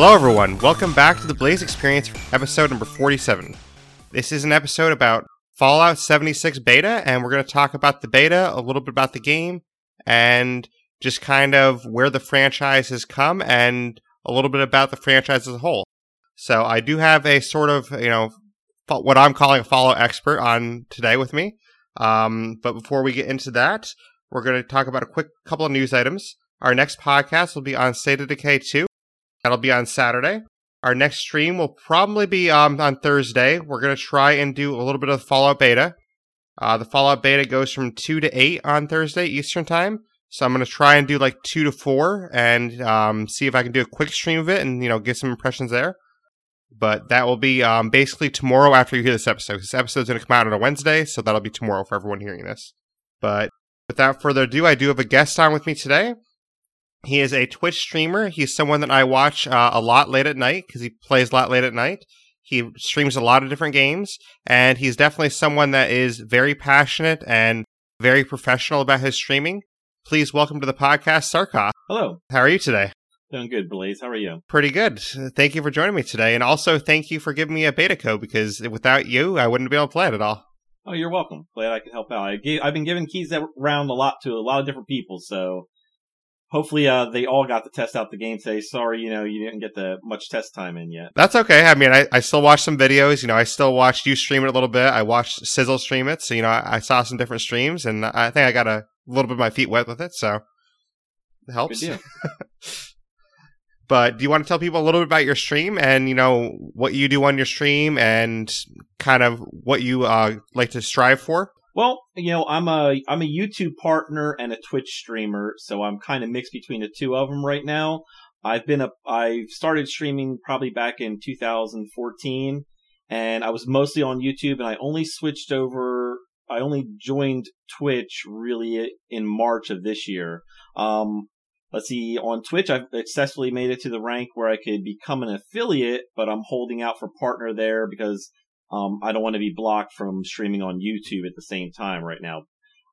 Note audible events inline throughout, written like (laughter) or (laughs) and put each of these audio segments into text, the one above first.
Hello, everyone. Welcome back to the Blaise XPerience, episode number 47. This is an episode about Fallout 76 beta, and we're going to talk about the beta, a little bit about the game, and just kind of where the franchise has come, and a little bit about the franchise as a whole. So, I do have a sort of, you know, what I'm calling a Fallout expert on today with me. Um, but before we get into that, we're going to talk about a quick couple of news items. Our next podcast will be on State of Decay 2. That'll be on Saturday. Our next stream will probably be um, on Thursday. We're going to try and do a little bit of Fallout Beta. Uh, the Fallout Beta goes from 2 to 8 on Thursday Eastern Time. So I'm going to try and do like 2 to 4 and um, see if I can do a quick stream of it and, you know, get some impressions there. But that will be um, basically tomorrow after you hear this episode. This episode's going to come out on a Wednesday, so that'll be tomorrow for everyone hearing this. But without further ado, I do have a guest on with me today. He is a Twitch streamer. He's someone that I watch uh, a lot late at night because he plays a lot late at night. He streams a lot of different games, and he's definitely someone that is very passionate and very professional about his streaming. Please welcome to the podcast, Sarcoth. Hello. How are you today? Doing good, Blaise. How are you? Pretty good. Thank you for joining me today, and also thank you for giving me a beta code because without you, I wouldn't be able to play it at all. Oh, you're welcome. Glad I could help out. I gave, I've been giving keys around a lot to a lot of different people, so hopefully uh, they all got to test out the game today. Sorry, you know, you didn't get the much test time in yet. That's okay. I mean, I, I still watched some videos. You know, I still watched you stream it a little bit. I watched Sizzle stream it. So, you know, I, I saw some different streams and I think I got a little bit of my feet wet with it. So it helps. (laughs) but do you want to tell people a little bit about your stream and, you know, what you do on your stream and kind of what you uh, like to strive for? Well, you know, I'm a I'm a YouTube partner and a Twitch streamer, so I'm kind of mixed between the two of them right now. I've been a I've started streaming probably back in 2014, and I was mostly on YouTube, and I only switched over. I only joined Twitch really in March of this year. Um, let's see, on Twitch, I've successfully made it to the rank where I could become an affiliate, but I'm holding out for partner there because um, I don't want to be blocked from streaming on YouTube at the same time right now.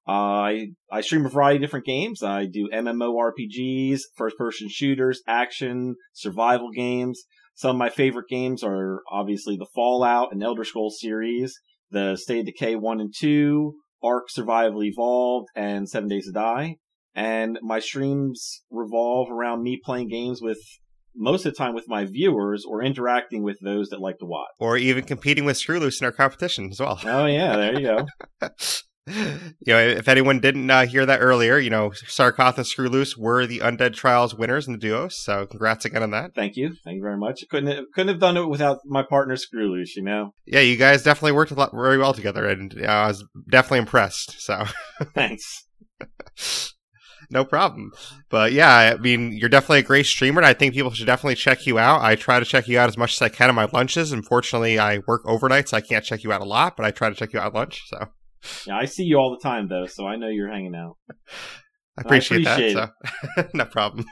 Uh, I I stream a variety of different games. I do MMORPGs, first person shooters, action, survival games. Some of my favorite games are obviously the Fallout and Elder Scrolls series, the State of Decay 1 and 2, Ark Survival Evolved, and Seven Days to Die. And my streams revolve around me playing games with most of the time with my viewers or interacting with those that like to watch. Or even competing with Screwloose in our competition as well. Oh, yeah, there you go. (laughs) you know, if anyone didn't uh, hear that earlier, you know, Sarcoth and Screwloose were the Undead Trials winners in the duo. So congrats again on that. Thank you. Thank you very much. Couldn't have, couldn't have done it without my partner Screwloose, you know? Yeah, you guys definitely worked a lot, very well together, and uh, I was definitely impressed. So thanks. (laughs) no problem. But yeah, I mean, you're definitely a great streamer, and I think people should definitely check you out. I try to check you out as much as I can on my lunches. Unfortunately, I work overnight, so I can't check you out a lot, but I try to check you out at lunch. So yeah, I see you all the time though, so I know you're hanging out. I (laughs) appreciate, I appreciate that. So. (laughs) no problem.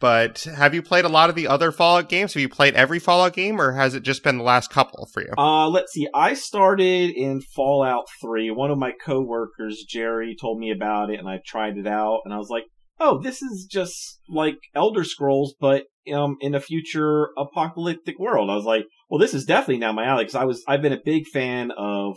But have you played a lot of the other Fallout games? Have you played every Fallout game, or has it just been the last couple for you? Uh, let's see. I started in Fallout 3. One of my coworkers, Jerry, told me about it, and I tried it out, and I was like, oh, this is just like Elder Scrolls, but um, in a future apocalyptic world. I was like, well, this is definitely now my alley, because I was, I've been a big fan of,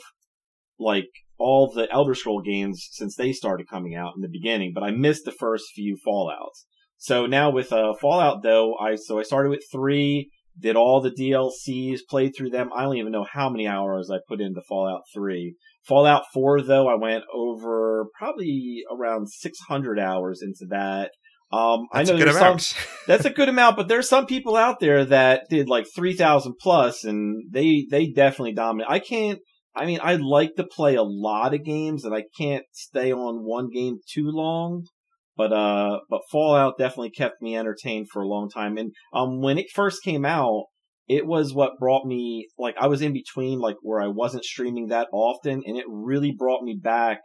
like, all the Elder Scroll games since they started coming out in the beginning, but I missed the first few Fallouts. So now with uh, Fallout though, I so I started with three, did all the DLCs, played through them. I don't even know how many hours I put into Fallout three. Fallout four though, I went over probably around six hundred hours into that. Um, that's I know there's some, (laughs) that's a good amount, but there's some people out there that did like 3000 plus and they, they definitely dominate. I can't, I mean, I like to play a lot of games and I can't stay on one game too long. But uh, but Fallout definitely kept me entertained for a long time. And um, when it first came out, it was what brought me like I was in between like where I wasn't streaming that often, and it really brought me back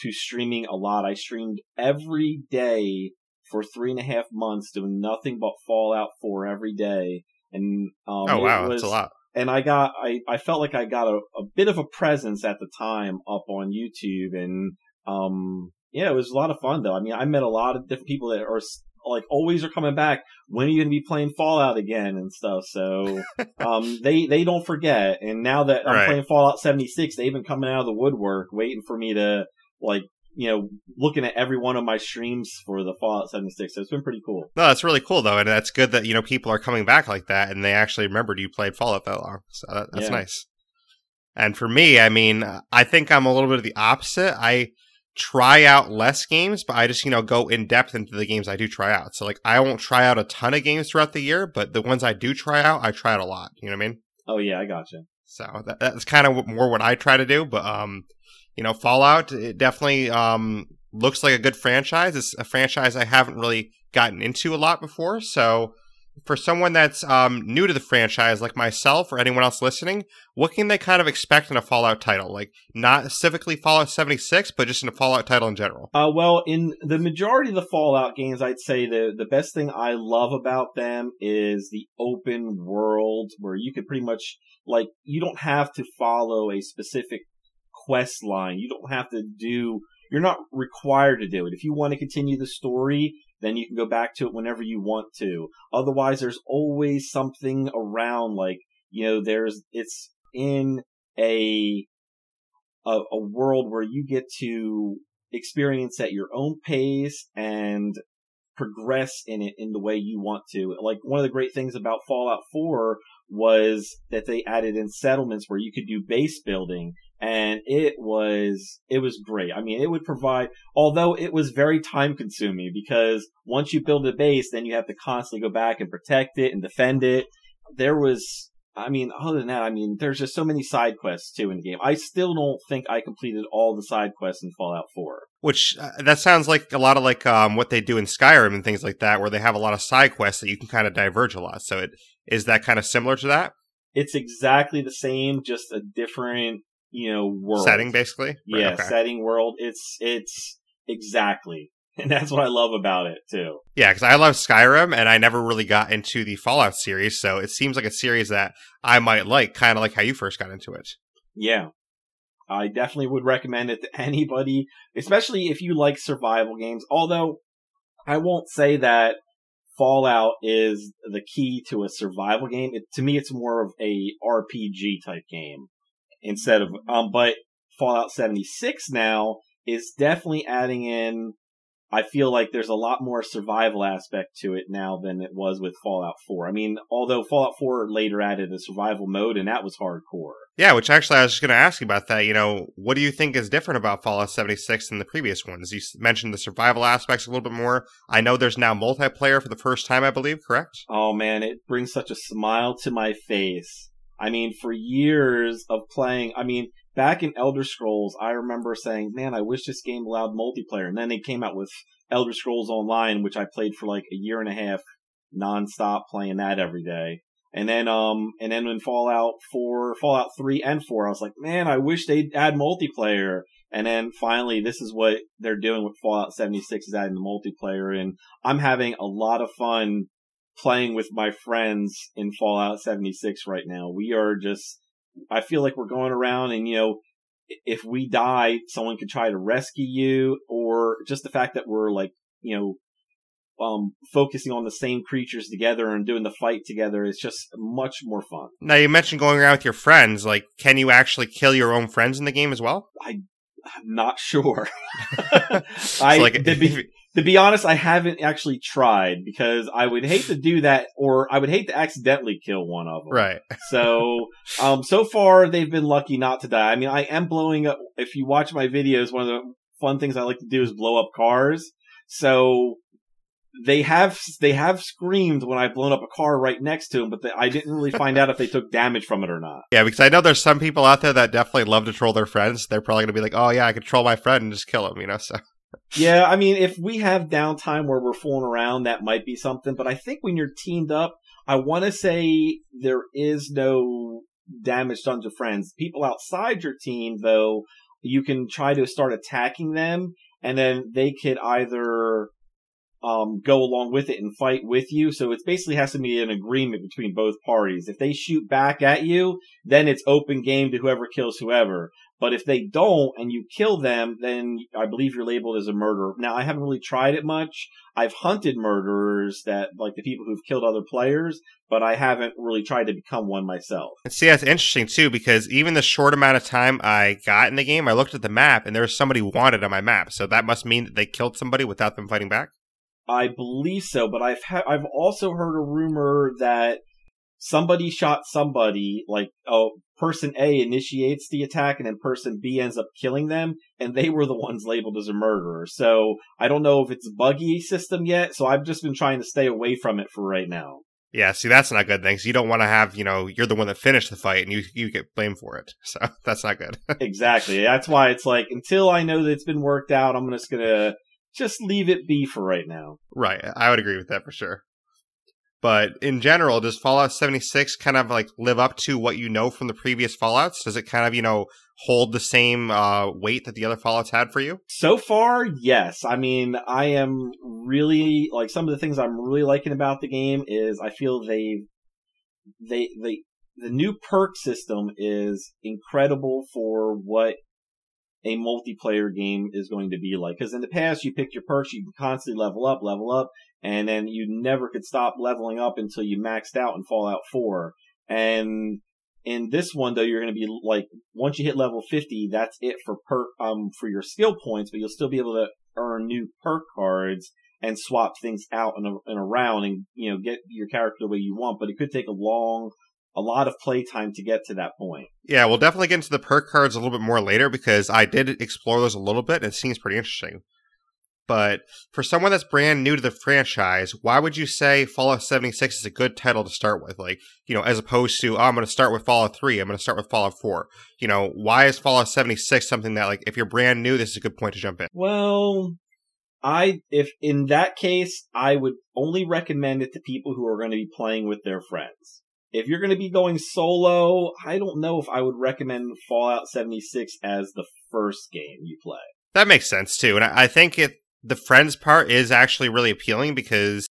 to streaming a lot. I streamed every day for three and a half months, doing nothing but Fallout 4 every day. And um, oh wow, was, that's a lot. And I got I I felt like I got a, a bit of a presence at the time up on YouTube, and um yeah, it was a lot of fun though. I mean, I met a lot of different people that are like always are coming back. When are you going to be playing Fallout again and stuff? So, (laughs) um, they, they don't forget. And now that I'm Right. playing Fallout 76, they've been coming out of the woodwork waiting for me to like, you know, looking at every one of my streams for the Fallout 76. So it's been pretty cool. No, that's really cool though, and that's good that you know people are coming back like that, and they actually remembered you played Fallout that long. So that, that's Yeah. nice. And for me, I mean, I think I'm a little bit of the opposite. I try out less games, but I just you know go in depth into the games I do try out. So like, I won't try out a ton of games throughout the year, but the ones I do try out, I try out a lot. You know what I mean? Oh yeah, I gotcha. So that, that's kind of more what I try to do. But um, you know, Fallout it definitely um looks like a good franchise. It's a franchise I haven't really gotten into a lot before. So for someone that's um new to the franchise, like myself or anyone else listening, what can they kind of expect in a Fallout title? Like not specifically Fallout 76, but just in a Fallout title in general. Uh, well, in the majority of the Fallout games, I'd say the the best thing I love about them is the open world where you could pretty much like you don't have to follow a specific quest line. You don't have to do. You're not required to do it. If you want to continue the story, then you can go back to it whenever you want to. Otherwise, there's always something around. Like you know, there's it's in a a, a world where you get to experience at your own pace and progress in it in the way you want to. Like one of the great things about Fallout 4 was that they added in settlements where you could do base building and it was it was great. I mean, it would provide although it was very time consuming because once you build a base then you have to constantly go back and protect it and defend it. There was I mean, other than that, I mean, there's just so many side quests too in the game. I still don't think I completed all the side quests in Fallout 4. Which uh, that sounds like a lot of like um what they do in Skyrim and things like that, where they have a lot of side quests that you can kind of diverge a lot. So it is that kind of similar to that It's exactly the same, just a different, you know, world setting, basically. Right, Yeah, okay. setting world. It's it's exactly, (laughs) and that's what I love about it too. Yeah, because I love Skyrim and I never really got into the Fallout series, so it seems like a series that I might like, kind of like how you first got into it. Yeah. I definitely would recommend it to (laughs) anybody, especially if you like survival games. Although I won't say that Fallout is the key to a survival game. It, to me, it's more of a RPG type game instead of, um, but Fallout 76 now is definitely adding in, I feel like there's a lot more survival aspect to it now than it was with Fallout 4. I mean, although Fallout 4 later added a survival mode and that was hardcore. Yeah, which actually I was just going to ask you about that. You know, what do you think is different about Fallout 76 than the previous ones? You mentioned the survival aspects a little bit more. I know there's now multiplayer for the first time, I believe, correct? Oh man, it brings such a smile to my face. I mean, for years of playing, I mean, back in Elder Scrolls, I remember saying, man, I wish this game allowed multiplayer. And then they came out with Elder Scrolls Online, which I played for like a year and a half nonstop playing that every day. And then, um, and then when Fallout 4, Fallout 3 and 4, I was like, man, I wish they'd add multiplayer. And then finally, this is what they're doing with Fallout 76 is adding the multiplayer. And I'm having a lot of fun playing with my friends in Fallout 76 right now. We are just, I feel like we're going around and, you know, if we die, someone could try to rescue you or just the fact that we're like, you know, um, focusing on the same creatures together and doing the fight together is just much more fun. Now, you mentioned going around with your friends. Like, can you actually kill your own friends in the game as well? I'm not sure. (laughs) (laughs) So, I, like, be, to be honest, I haven't actually tried because I would hate to do that or I would hate to accidentally kill one of them. right. (laughs) So, um, so far they've been lucky not to die. I mean, I am blowing up. If you watch my videos, one of the fun things I like to do is blow up cars. So they have they have screamed when I've blown up a car right next to them, but they, I didn't really find out if they took damage from it or not. Yeah, because I know there's some people out there that definitely love to troll their friends. They're probably going to be like, oh, yeah, I could troll my friend and just kill him, you know? So, Yeah, I mean, if we have downtime where we're fooling around, that might be something. But I think when you're teamed up, I want to say there is no damage done to friends. People outside your team, though, you can try to start attacking them, and then they could either um, go along with it and fight with you. So it basically has to be an agreement between both parties. If they shoot back at you, then it's open game to whoever kills whoever. But if they don't and you kill them, then I believe you're labeled as a murderer. Now, I haven't really tried it much. I've hunted murderers that, like the people who've killed other players, but I haven't really tried to become one myself. And see, that's interesting too, because even the short amount of time I got in the game, I looked at the map and there was somebody wanted on my map. So that must mean that they killed somebody without them fighting back? I believe so, but I've ha- I've also heard a rumor that somebody shot somebody, like, oh, person A initiates the attack and then person B ends up killing them, and they were the ones labeled as a murderer. So I don't know if it's a buggy system yet, so I've just been trying to stay away from it for right now. Yeah, see, that's not good thing. So you don't want to have, you know, you're the one that finished the fight and you you get blamed for it. (laughs) So that's not good. (laughs) exactly. That's why it's like until I know that it's been worked out, I'm just gonna just leave it be for right now. Right. I would agree with that for sure. But in general, does Fallout 76 kind of like live up to what you know from the previous Fallouts? Does it kind of, you know, hold the same uh, weight that the other Fallouts had for you? So far, yes. I mean, I am really like some of the things I'm really liking about the game is I feel they they they the new perk system is incredible for what a multiplayer game is going to be like. Because in the past, you picked your perks, you constantly level up, level up, and then you never could stop leveling up until you maxed out in Fallout 4. And in this one, though, you're going to be like, once you hit level 50, that's it for perk, um, for your skill points, but you'll still be able to earn new perk cards and swap things out and, and around and, you know, get your character the way you want, but it could take a long, a lot of playtime to get to that point. Yeah, we'll definitely get into the perk cards a little bit more later because I did explore those a little bit and it seems pretty interesting. But for someone that's brand new to the franchise, why would you say Fallout 76 is a good title to start with? Like, you know, as opposed to, oh, I'm going to start with Fallout 3, I'm going to start with Fallout 4. You know, why is Fallout 76 something that, like, if you're brand new, this is a good point to jump in? Well, I, if in that case, I would only recommend it to people who are going to be playing with their friends. If you're going to be going solo, I don't know if I would recommend Fallout 76 as the first game you play. That makes sense too. And I think it the friends part is actually really appealing because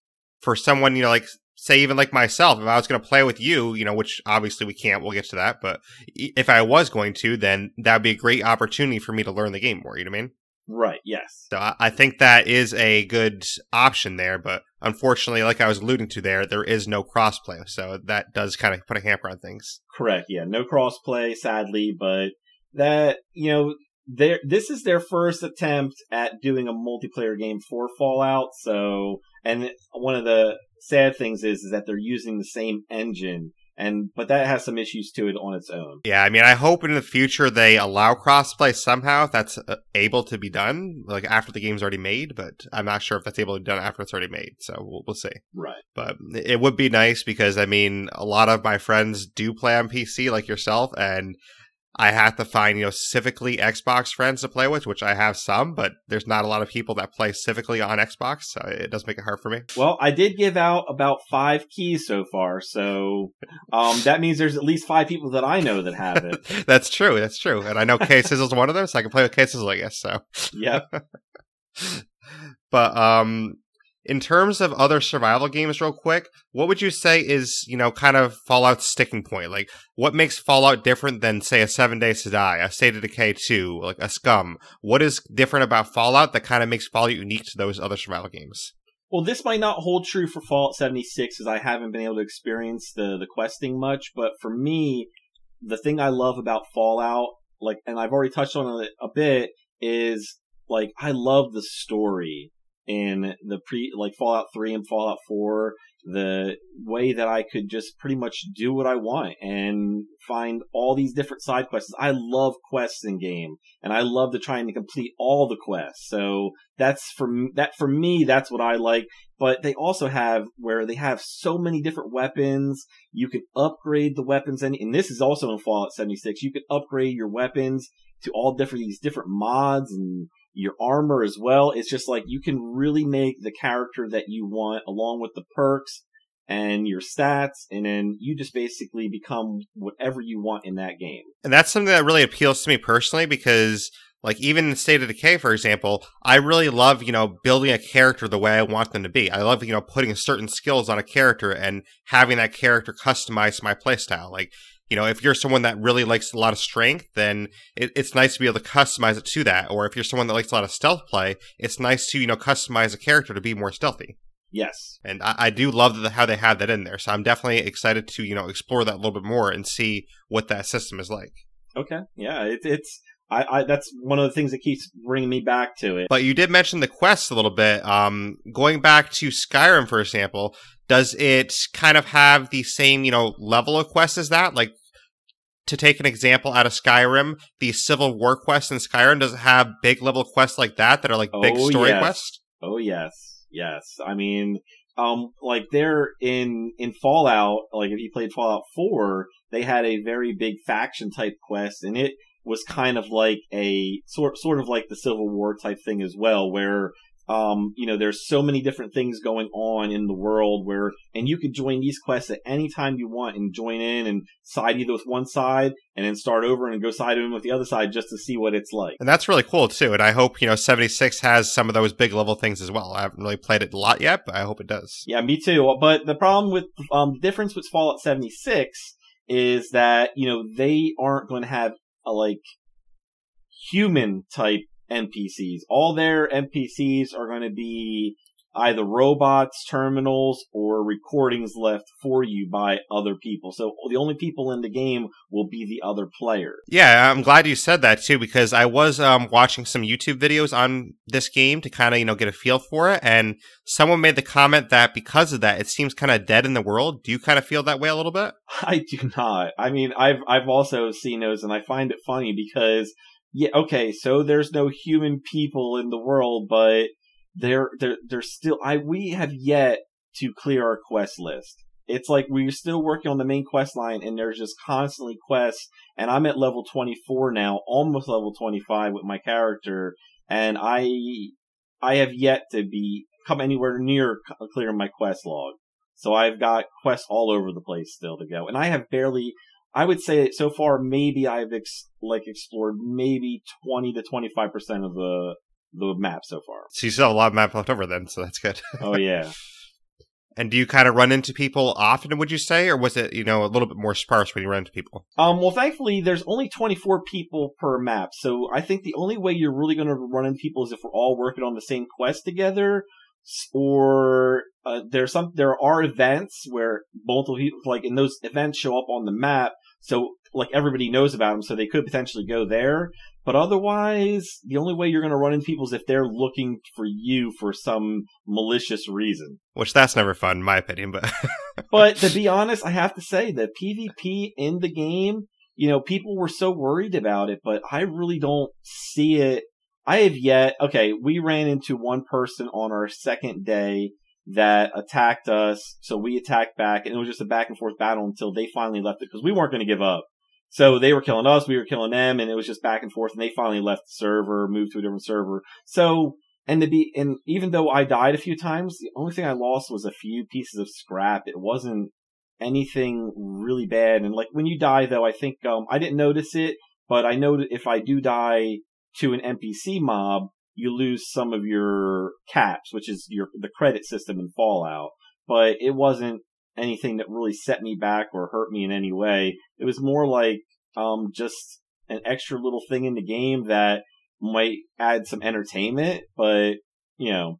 for someone, you know, like say even like myself, if I was going to play with you, you know, which obviously we can't, we'll get to that, but if I was going to, then that'd be a great opportunity for me to learn the game more. You know what I mean? Right. Yes. So I, I think that is a good option there, but unfortunately, like I was alluding to there, there is no crossplay, so that does kind of put a hamper on things. Correct. Yeah, no crossplay, sadly, but that you know their this is their first attempt at doing a multiplayer game for Fallout. So, and one of the sad things is, is that they're using the same engine. And but that has some issues to it on its own. Yeah, I mean, I hope in the future they allow crossplay somehow. If that's uh, able to be done, like after the game's already made. But I'm not sure if that's able to be done after it's already made. So we'll, we'll see. Right. But it would be nice because I mean, a lot of my friends do play on PC, like yourself, and I have to find, you know, civically Xbox friends to play with, which I have some, but there's not a lot of people that play civically on Xbox, so it does make it hard for me. Well, I did give out about five keys so far, so um, that means there's at least five people that I know that have it. (laughs) that's true, that's true. And I know K Sizzle's one of them, so I can play with K Sizzle, I guess, so. Yep. (laughs) but um in terms of other survival games, real quick, what would you say is, you know, kind of Fallout's sticking point? Like, what makes Fallout different than, say, a Seven Days to Die, a State of Decay 2, like a Scum? What is different about Fallout that kind of makes Fallout unique to those other survival games? Well, this might not hold true for Fallout 76 as I haven't been able to experience the, the questing much, but for me, the thing I love about Fallout, like, and I've already touched on it a bit, is like, I love the story in the pre like Fallout 3 and Fallout 4 the way that I could just pretty much do what I want and find all these different side quests. I love quests in game and I love to trying to complete all the quests. So that's for that for me that's what I like, but they also have where they have so many different weapons. You can upgrade the weapons and, and this is also in Fallout 76. You can upgrade your weapons to all different these different mods and your armor as well. It's just like you can really make the character that you want along with the perks and your stats, and then you just basically become whatever you want in that game. And that's something that really appeals to me personally because like even in State of Decay, for example, I really love, you know, building a character the way I want them to be. I love, you know, putting certain skills on a character and having that character customize my playstyle. Like you know, if you're someone that really likes a lot of strength, then it, it's nice to be able to customize it to that. Or if you're someone that likes a lot of stealth play, it's nice to, you know, customize a character to be more stealthy. Yes. And I, I do love the, how they have that in there. So I'm definitely excited to, you know, explore that a little bit more and see what that system is like. Okay. Yeah. It, it's, I, I, that's one of the things that keeps bringing me back to it. But you did mention the quests a little bit. Um, going back to Skyrim, for example, does it kind of have the same, you know, level of quests as that? Like, to take an example out of Skyrim, the Civil War quest in Skyrim, does it have big level quests like that that are like big Oh, story yes. quests? Oh yes, yes. I mean, um, like they're in in Fallout. Like if you played Fallout Four, they had a very big faction type quest, and it was kind of like a sort sort of like the Civil War type thing as well, where um, you know, there's so many different things going on in the world where, and you could join these quests at any time you want and join in and side either with one side and then start over and go side in with the other side just to see what it's like. And that's really cool too. And I hope, you know, 76 has some of those big level things as well. I haven't really played it a lot yet, but I hope it does. Yeah, me too. But the problem with um the difference with Fallout 76 is that, you know, they aren't going to have a like human type NPCs. All their NPCs are going to be either robots, terminals, or recordings left for you by other people. So the only people in the game will be the other player. Yeah, I'm glad you said that too because I was um, watching some YouTube videos on this game to kind of you know get a feel for it, and someone made the comment that because of that, it seems kind of dead in the world. Do you kind of feel that way a little bit? (laughs) I do not. I mean, I've I've also seen those, and I find it funny because yeah, okay, so there's no human people in the world, but there there there's still I we have yet to clear our quest list. It's like we're still working on the main quest line, and there's just constantly quests. And I'm at level 24 now, almost level 25 with my character, and I I have yet to be come anywhere near clearing my quest log. So I've got quests all over the place still to go, and I have barely. I would say so far, maybe I've ex- like explored maybe 20 to 25 percent of the the map so far. So you still have a lot of map left over then, so that's good. (laughs) Oh yeah. (laughs) and do you kind of run into people often? Would you say, or was it you know a little bit more sparse when you run into people? Um, well, thankfully, there's only 24 people per map, so I think the only way you're really going to run into people is if we're all working on the same quest together, or uh, there's some there are events where multiple people like and those events show up on the map, so like everybody knows about them, so they could potentially go there. But otherwise, the only way you're going to run into people is if they're looking for you for some malicious reason. Which that's never fun, in my opinion. But (laughs) But to be honest, I have to say that PvP in the game, you know, people were so worried about it, but I really don't see it. I have yet, okay, we ran into one person on our second day that attacked us. So we attacked back and it was just a back and forth battle until they finally left it because we weren't going to give up. So they were killing us, we were killing them, and it was just back and forth. And they finally left the server, moved to a different server. So, and to be, and even though I died a few times, the only thing I lost was a few pieces of scrap. It wasn't anything really bad. And like when you die, though, I think um I didn't notice it, but I know that if I do die to an NPC mob, you lose some of your caps, which is your the credit system in Fallout. But it wasn't anything that really set me back or hurt me in any way. It was more like um just an extra little thing in the game that might add some entertainment, but you know,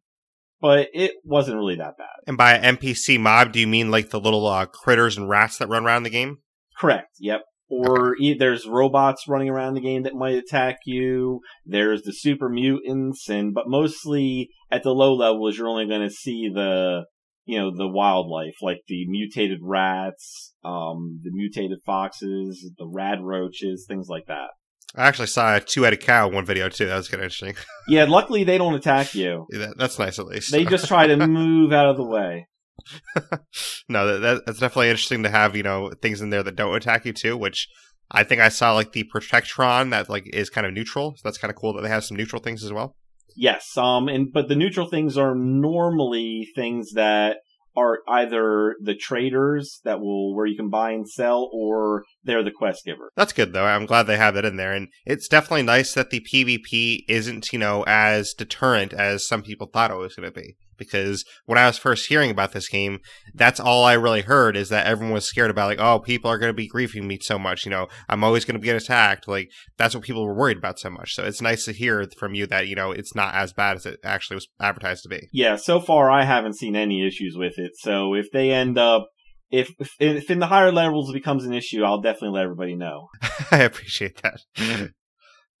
but it wasn't really that bad. and by NPC mob, do you mean like the little uh, critters and rats that run around the game? Correct. Yep. Or e- there's robots running around the game that might attack you. There's the super mutants, and but mostly at the low levels, you're only going to see the you know the wildlife like the mutated rats, um, the mutated foxes, the rad roaches, things like that. I actually saw a two-headed cow in one video too. That was kind of interesting. (laughs) Yeah, luckily they don't attack you. Yeah, that, that's nice at least. They just try to (laughs) move out of the way. (laughs) no, that, that, that's definitely interesting to have you know things in there that don't attack you too. Which I think I saw like the Protectron that like is kind of neutral. So that's kind of cool that they have some neutral things as well. Yes, um, and but the neutral things are normally things that are either the traders that will where you can buy and sell, or they're the quest giver. That's good though. I'm glad they have that in there, and it's definitely nice that the PvP isn't you know as deterrent as some people thought it was going to be. Because when I was first hearing about this game, that's all I really heard is that everyone was scared about like, oh, people are going to be griefing me so much. You know, I'm always going to get attacked. Like that's what people were worried about so much. So it's nice to hear from you that you know it's not as bad as it actually was advertised to be. Yeah, so far I haven't seen any issues with it. So if they end up if, if if in the higher levels it becomes an issue, I'll definitely let everybody know. (laughs) I appreciate that. (laughs)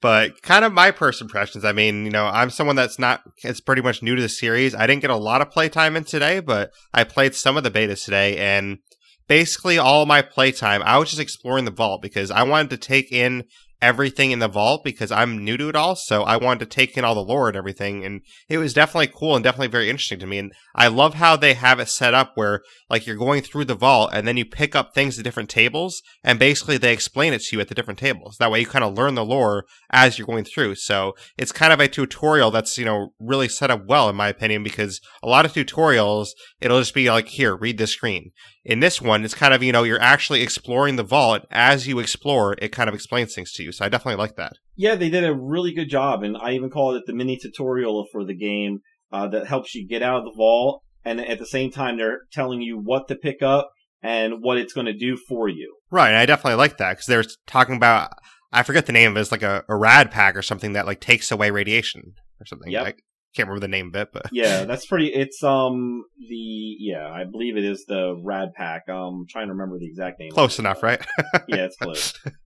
but kind of my first impressions. I mean, you know, I'm someone that's not, it's pretty much new to the series. I didn't get a lot of playtime in today, but I played some of the betas today and basically all my playtime, I was just exploring the vault because I wanted to take in everything in the vault because I'm new to it all. So I wanted to take in all the lore and everything. And it was definitely cool and definitely very interesting to me. And I love how they have it set up where like you're going through the vault and then you pick up things at different tables and basically they explain it to you at the different tables. That way you kind of learn the lore as you're going through. So it's kind of a tutorial that's, you know, really set up well in my opinion because a lot of tutorials, it'll just be like, here, read this screen. In this one, it's kind of, you know, you're actually exploring the vault. As you explore, it kind of explains things to you. So I definitely like that. Yeah, they did a really good job. And I even call it the mini tutorial for the game uh, that helps you get out of the vault. And at the same time, they're telling you what to pick up and what it's going to do for you. Right. I definitely like that because they're talking about, I forget the name of it. It's like a, a rad pack or something that like takes away radiation or something. Yep. Like, can't remember the name of it, but yeah, (laughs) that's pretty. It's um the yeah, I believe it is the Rad Pack. Um, I'm trying to remember the exact name. close enough, right? yeah, it's close. (laughs)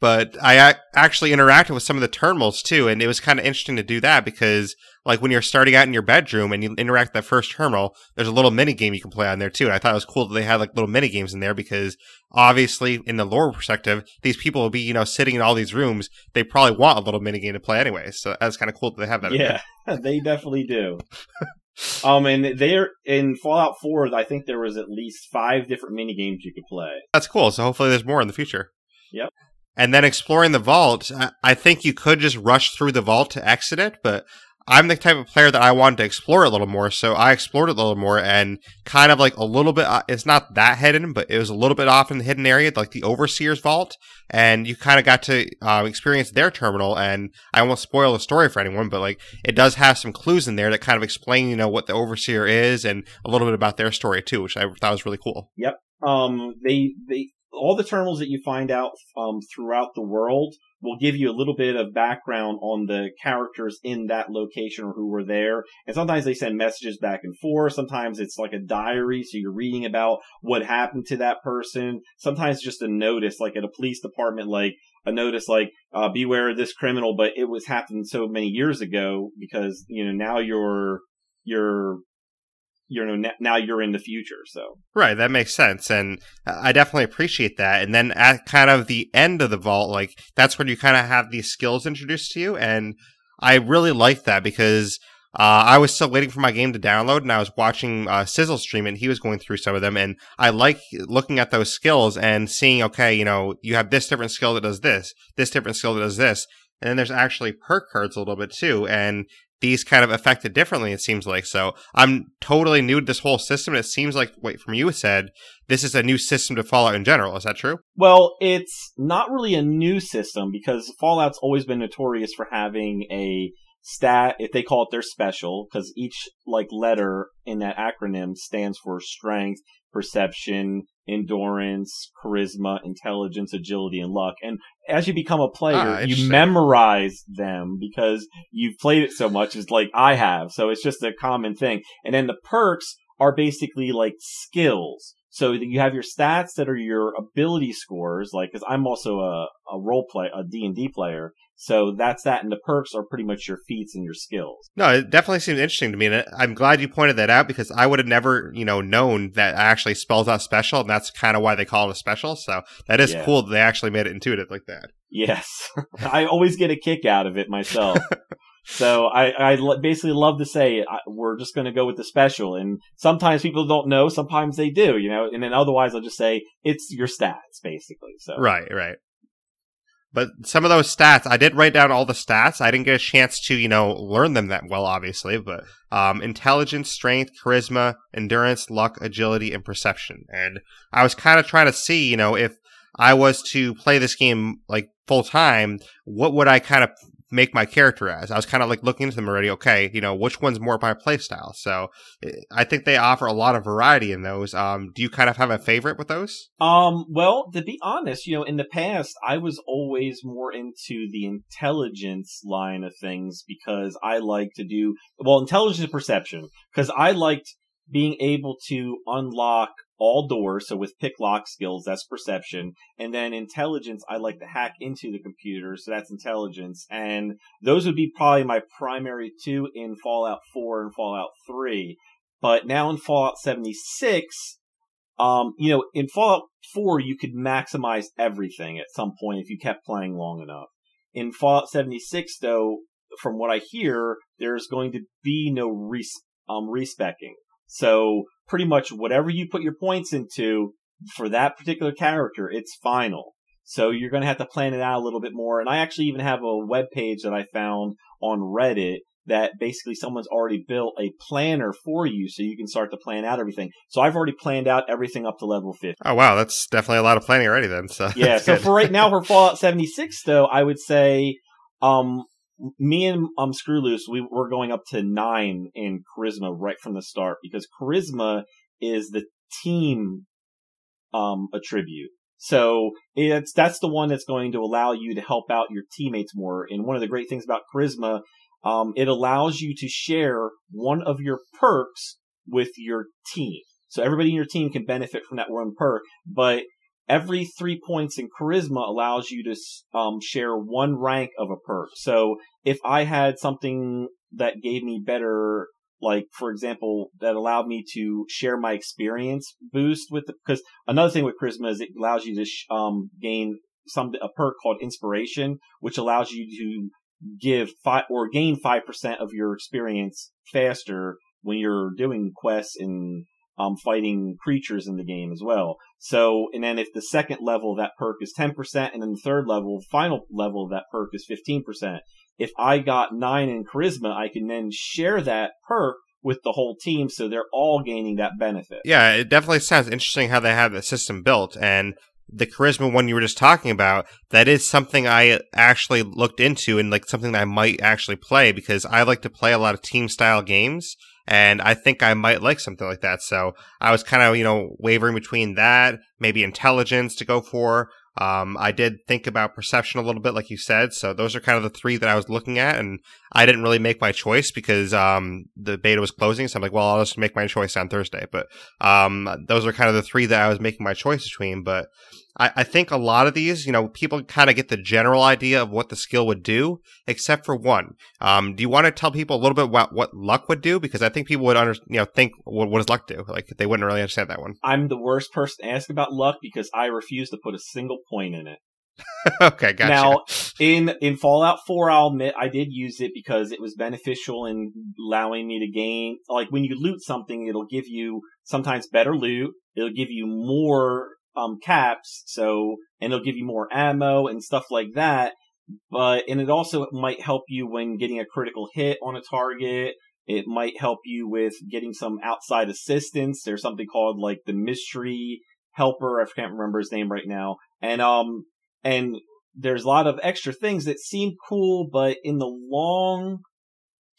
but I actually interacted with some of the terminals too, and it was kind of interesting to do that because, like, when you're starting out in your bedroom and you interact with that first terminal, there's a little mini game you can play on there too. And I thought it was cool that they had like little mini games in there because obviously, in the lore perspective, these people will be you know sitting in all these rooms. They probably want a little mini game to play anyway. So that's kind of cool that they have that. Yeah, (laughs) they definitely do. um, and they're in Fallout 4. I think there was at least five different mini games you could play. That's cool. So hopefully, there's more in the future. Yep. And then exploring the vault, I think you could just rush through the vault to exit it, but I'm the type of player that I wanted to explore a little more, so I explored it a little more and kind of like a little bit. Uh, it's not that hidden, but it was a little bit off in the hidden area, like the Overseer's vault, and you kind of got to uh, experience their terminal. And I won't spoil the story for anyone, but like it does have some clues in there that kind of explain, you know, what the Overseer is and a little bit about their story too, which I thought was really cool. Yep. Um, they they all the terminals that you find out um, throughout the world will give you a little bit of background on the characters in that location or who were there. And sometimes they send messages back and forth. Sometimes it's like a diary, so you're reading about what happened to that person. Sometimes just a notice, like at a police department, like a notice like uh, beware of this criminal, but it was happened so many years ago because you know now you're you're you know now you're in the future so right that makes sense and i definitely appreciate that and then at kind of the end of the vault like that's when you kind of have these skills introduced to you and i really like that because uh, I was still waiting for my game to download, and I was watching uh, Sizzle stream, and he was going through some of them. And I like looking at those skills and seeing, okay, you know, you have this different skill that does this, this different skill that does this, and then there's actually perk cards a little bit too. And these kind of affected differently, it seems like. So I'm totally new to this whole system. It seems like, wait, from you said, this is a new system to Fallout in general. Is that true? Well, it's not really a new system because Fallout's always been notorious for having a stat, if they call it their special, because each like letter in that acronym stands for strength, perception, endurance, charisma, intelligence, agility, and luck. And as you become a player, ah, you memorize them because you've played it so much as like I have. So it's just a common thing. And then the perks are basically like skills. So you have your stats that are your ability scores, like, cause I'm also a, a role play, a D&D player. So that's that, and the perks are pretty much your feats and your skills. No, it definitely seems interesting to me, and I'm glad you pointed that out because I would have never, you know, known that actually spells out special, and that's kind of why they call it a special. So that is yeah. cool that they actually made it intuitive like that. Yes, (laughs) I always get a kick out of it myself. (laughs) so I, I basically love to say we're just going to go with the special, and sometimes people don't know, sometimes they do, you know, and then otherwise I'll just say it's your stats, basically. So right, right. But some of those stats, I did write down all the stats. I didn't get a chance to, you know, learn them that well, obviously. But um, intelligence, strength, charisma, endurance, luck, agility, and perception. And I was kind of trying to see, you know, if I was to play this game like full time, what would I kind of make my character as. I was kind of like looking into them already. Okay, you know, which one's more my playstyle? So eh, I think they offer a lot of variety in those. Um, do you kind of have a favorite with those? Um, well, to be honest, you know, in the past, I was always more into the intelligence line of things because I like to do, well, intelligence perception, because I liked being able to unlock all doors. So with pick lock skills, that's perception. And then intelligence, I like to hack into the computer. So that's intelligence. And those would be probably my primary two in Fallout 4 and Fallout 3. But now in Fallout 76, um, you know, in Fallout 4, you could maximize everything at some point if you kept playing long enough. In Fallout 76, though, from what I hear, there's going to be no res- um, respecking. So pretty much whatever you put your points into for that particular character, it's final. So you're going to have to plan it out a little bit more. And I actually even have a web page that I found on Reddit that basically someone's already built a planner for you so you can start to plan out everything. So I've already planned out everything up to level 50. Oh wow, that's definitely a lot of planning already then. So Yeah, so good. (laughs) for right now for Fallout 76 though, I would say um me and um Screw Loose, we're going up to nine in charisma right from the start because charisma is the team um attribute. So it's that's the one that's going to allow you to help out your teammates more. And one of the great things about charisma, um, it allows you to share one of your perks with your team. So everybody in your team can benefit from that one perk, but every three points in charisma allows you to um, share one rank of a perk. So if I had something that gave me better, like for example, that allowed me to share my experience boost with the, because another thing with charisma is it allows you to sh- um, gain some a perk called inspiration, which allows you to give five or gain five percent of your experience faster when you're doing quests and um, fighting creatures in the game as well. So, and then if the second level of that perk is 10%, and then the third level, final level of that perk is 15%. If I got nine in charisma, I can then share that perk with the whole team, so they're all gaining that benefit. Yeah, it definitely sounds interesting how they have the system built and the charisma one you were just talking about, that is something I actually looked into and like something that I might actually play because I like to play a lot of team style games and I think I might like something like that. So I was kind of, you know, wavering between that, maybe intelligence to go for. Um, I did think about perception a little bit, like you said. So those are kind of the three that I was looking at, and I didn't really make my choice because um, the beta was closing. So I'm like, well, I'll just make my choice on Thursday. But um, those are kind of the three that I was making my choice between. But I, I think a lot of these, you know, people kind of get the general idea of what the skill would do, except for one. Um, do you want to tell people a little bit about what luck would do? Because I think people would under, you know, think what, what does luck do? Like they wouldn't really understand that one. I'm the worst person to ask about luck because I refuse to put a single point in it. (laughs) okay, gotcha. Now, in in Fallout 4, I'll admit I did use it because it was beneficial in allowing me to gain. Like when you loot something, it'll give you sometimes better loot. It'll give you more um caps, so and it'll give you more ammo and stuff like that. But and it also might help you when getting a critical hit on a target. It might help you with getting some outside assistance. There's something called like the mystery helper. I can't remember his name right now. And um and there's a lot of extra things that seem cool, but in the long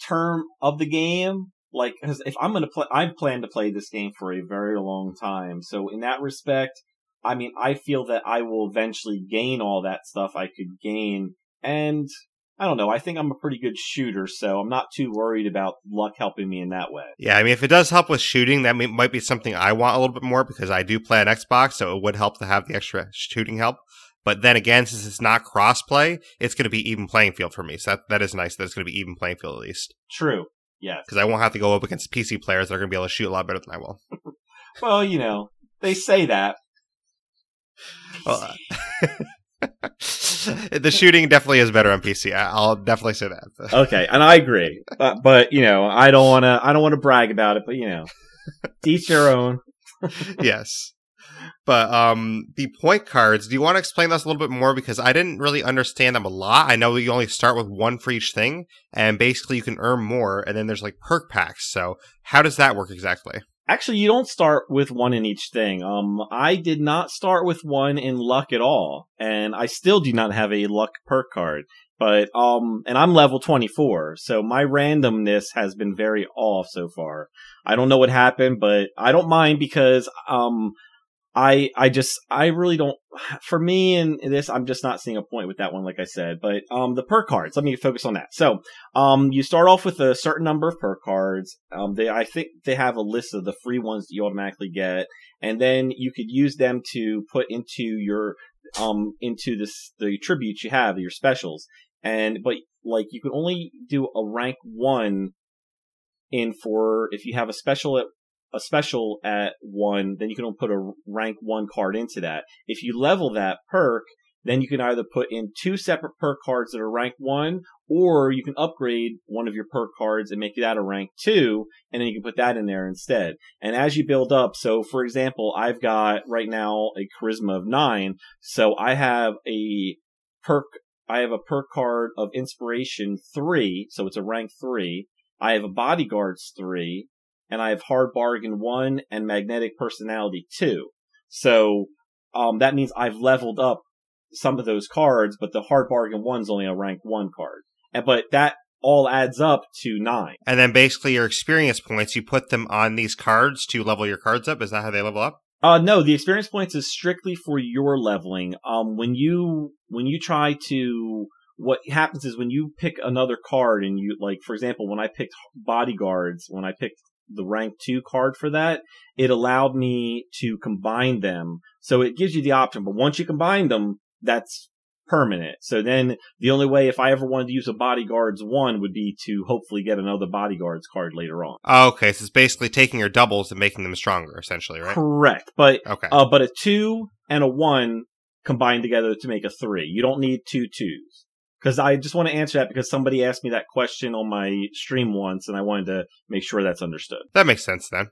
term of the game, like, cause if I'm gonna play, I plan to play this game for a very long time. So in that respect, I mean, I feel that I will eventually gain all that stuff I could gain. And I don't know. I think I'm a pretty good shooter, so I'm not too worried about luck helping me in that way. Yeah, I mean, if it does help with shooting, that may, might be something I want a little bit more because I do play on Xbox, so it would help to have the extra shooting help. But then again, since it's not cross-play, it's going to be even playing field for me. So that, that is nice that it's going to be even playing field at least. True. Yes. Because I won't have to go up against PC players that are going to be able to shoot a lot better than I will. (laughs) Well, you know, they say that. Well, uh, (laughs) the shooting definitely is better on PC. I'll definitely say that. (laughs) Okay, and I agree, but, but you know, I don't want to. I don't want to brag about it, but you know, each your own. yes. But um, the point cards, do you want to explain those a little bit more? Because I didn't really understand them a lot. I know you only start with one for each thing, and basically you can earn more, and then there's like perk packs. So how does that work exactly? Actually, you don't start with one in each thing. Um, I did not start with one in luck at all, and I still do not have a luck perk card. But um, and I'm level 24, so my randomness has been very off so far. I don't know what happened, but I don't mind because um, I I just I really don't for me in this I'm just not seeing a point with that one like I said but um the perk cards let me focus on that. So um you start off with a certain number of perk cards um they I think they have a list of the free ones that you automatically get and then you could use them to put into your um into this the tributes you have your specials and but like you can only do a rank 1 in for if you have a special at a special at one, then you can only put a rank one card into that. If you level that perk, then you can either put in two separate perk cards that are rank one, or you can upgrade one of your perk cards and make that a rank two, and then you can put that in there instead. And as you build up, so for example, I've got right now a charisma of nine, so I have a perk, I have a perk card of inspiration three, so it's a rank three. I have a bodyguards three, and I have hard bargain one and magnetic personality two. So, um, that means I've leveled up some of those cards, but the hard bargain one's only a rank one card. And, but that all adds up to nine. And then basically your experience points, you put them on these cards to level your cards up. Is that how they level up? Uh, no, the experience points is strictly for your leveling. Um, when you, when you try to, what happens is when you pick another card and you, like, for example, when I picked bodyguards, when I picked the rank two card for that, it allowed me to combine them. So it gives you the option, but once you combine them, that's permanent. So then the only way if I ever wanted to use a bodyguards one would be to hopefully get another bodyguards card later on. okay, so it's basically taking your doubles and making them stronger, essentially, right? Correct. But okay. Uh, but a two and a one combined together to make a three. You don't need two twos because I just want to answer that because somebody asked me that question on my stream once, and I wanted to make sure that's understood. That makes sense then.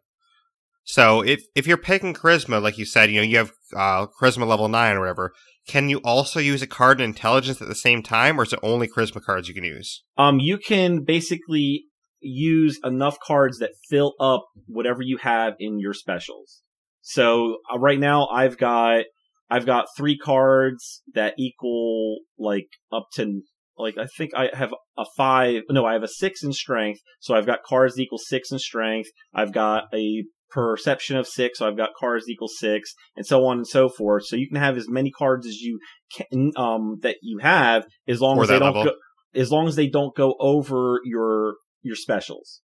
So if if you're picking charisma, like you said, you know you have uh, charisma level nine or whatever, can you also use a card in intelligence at the same time, or is it only charisma cards you can use? Um, you can basically use enough cards that fill up whatever you have in your specials. So uh, right now I've got I've got three cards that equal like up to like I think I have a five. No, I have a six in strength. So I've got cards that equal six in strength. I've got a perception of six. So I've got cards equal six, and so on and so forth. So you can have as many cards as you can um that you have as long Or as they don't level. go as long as they don't go over your your specials.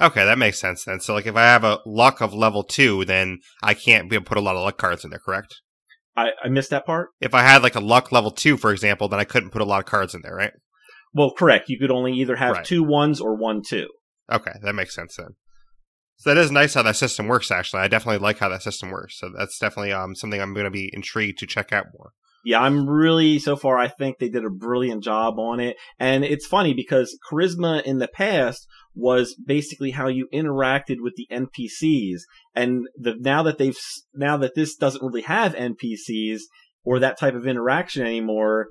Okay, that makes sense then. So like if I have a luck of level two, then I can't be able to put a lot of luck cards in there, correct? I, I missed that part. If I had like a luck level two, for example, then I couldn't put a lot of cards in there, right? Well, correct. You could only either have Right. two ones or one two. Okay, that makes sense then. So that is nice how that system works. Actually, I definitely like how that system works. So that's definitely um something I'm going to be intrigued to check out more. Yeah, I'm really so far. I think they did a brilliant job on it, and it's funny because charisma in the past was basically how you interacted with the NPCs, and the now that they've now that this doesn't really have NPCs or that type of interaction anymore,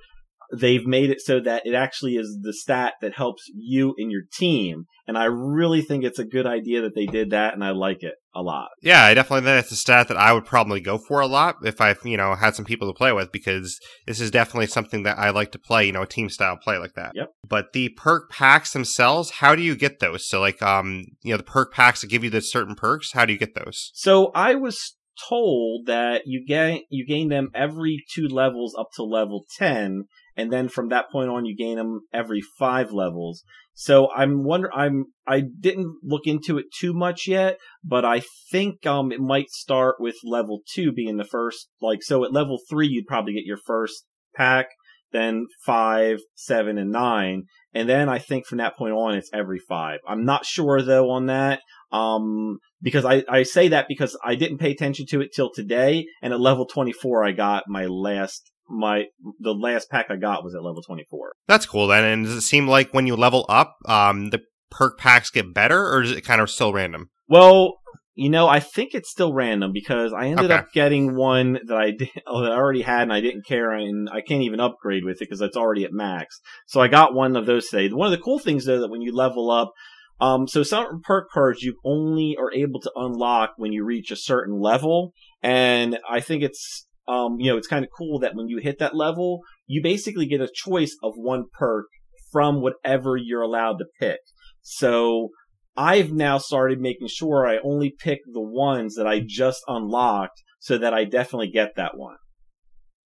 they've made it so that it actually is the stat that helps you and your team, and I really think it's a good idea that they did that, and I like it a lot. Yeah, I definitely think it's a stat that I would probably go for a lot if I, you know, had some people to play with because this is definitely something that I like to play, you know, a team style play like that. Yep. But the perk packs themselves, how do you get those? So like, um, you know, the perk packs that give you the certain perks, how do you get those? So I was told that you gain you gain them every two levels up to level ten, and then from that point on you gain them every five levels. So I'm wonder I'm I didn't look into it too much yet, but I think um it might start with level two being the first. Like so at level three you'd probably get your first pack, then five, seven, and nine, and then I think from that point on it's every five. I'm not sure though on that. Um, because I, I say that because I didn't pay attention to it till today, and at level 24 I got my last my the last pack I got was at level 24. That's cool then. And does it seem like when you level up, um, the perk packs get better or is it kind of still random? Well, you know, I think it's still random because I ended Okay. up getting one that I did, (laughs) oh, that I already had and I didn't care and I can't even upgrade with it because it's already at max. So I got one of those today. One of the cool things though that when you level up, um, so some perk cards you only are able to unlock when you reach a certain level, and I think it's um, you know, it's kind of cool that when you hit that level, you basically get a choice of one perk from whatever you're allowed to pick. So I've now started making sure I only pick the ones that I just unlocked so that I definitely get that one.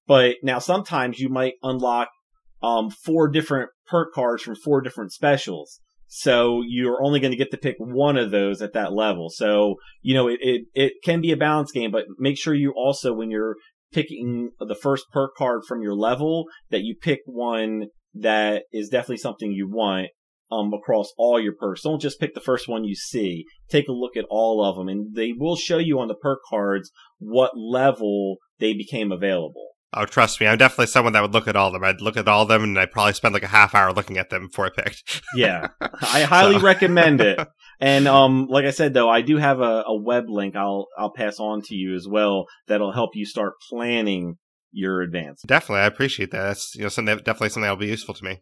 But now sometimes you might unlock um, four different perk cards from four different specials. So you're only going to get to pick one of those at that level. So, you know, it, it, it can be a balance game, but make sure you also, when you're picking the first perk card from your level, that you pick one that is definitely something you want um, across all your perks. Don't just pick the first one you see. Take a look at all of them, and they will show you on the perk cards what level they became available. Oh, trust me, I'm definitely someone that would look at all of them. I'd look at all of them, and I'd probably spend like a half hour looking at them before I picked. yeah, (laughs) I highly so. recommend it. (laughs) And um, like I said, though, I do have a, a web link I'll I'll pass on to you as well that'll help you start planning your advance. Definitely, I appreciate that. That's you know something definitely something that'll be useful to me.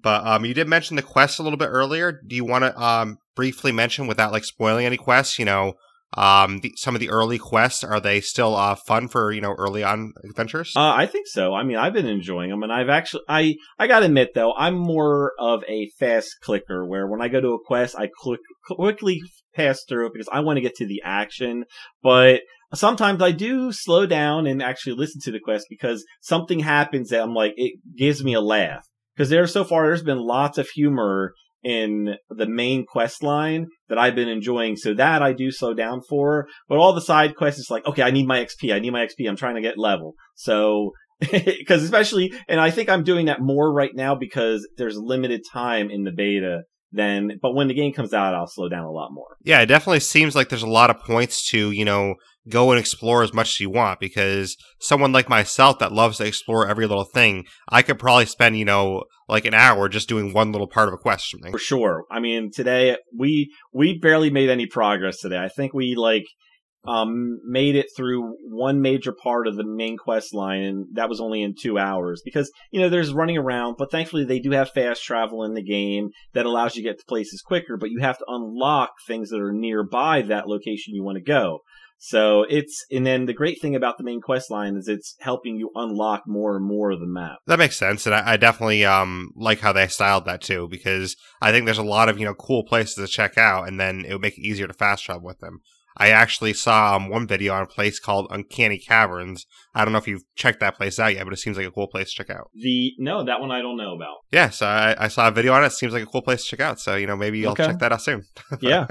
But um, you did mention the quests a little bit earlier. Do you want to um briefly mention without like spoiling any quests? You know, um, the, some of the early quests are they still uh fun for you know early on adventures? Uh, I think so. I mean, I've been enjoying them, and I've actually I I gotta admit though, I'm more of a fast clicker where when I go to a quest, I click quickly pass through it because I want to get to the action, but sometimes I do slow down and actually listen to the quest because something happens that I'm like, it gives me a laugh because there so far there's been lots of humor in the main quest line that I've been enjoying. So that I do slow down for, but all the side quests is like, okay, I need my XP. I need my XP. I'm trying to get level. So, (laughs) because especially, and I think I'm doing that more right now because there's limited time in the beta then but when the game comes out i'll slow down a lot more yeah it definitely seems like there's a lot of points to you know go and explore as much as you want because someone like myself that loves to explore every little thing, I could probably spend, you know, like an hour just doing one little part of a quest or something. For sure. I mean, today we we barely made any progress today. I think we like um made it through one major part of the main quest line and that was only in 2 hours because you know there's running around but thankfully they do have fast travel in the game that allows you to get to places quicker but you have to unlock things that are nearby that location you want to go so it's, and then the great thing about the main quest line is it's helping you unlock more and more of the map. That makes sense. And I, I definitely, um, like how they styled that too, because I think there's a lot of, you know, cool places to check out and then it would make it easier to fast travel with them. I actually saw um, one video on a place called Uncanny Caverns. I don't know if you've checked that place out yet, but it seems like a cool place to check out. The no, that one I don't know about. Yeah, so I, I saw a video on it. it. Seems like a cool place to check out. So you know, maybe you'll okay. check that out soon. (laughs) yeah,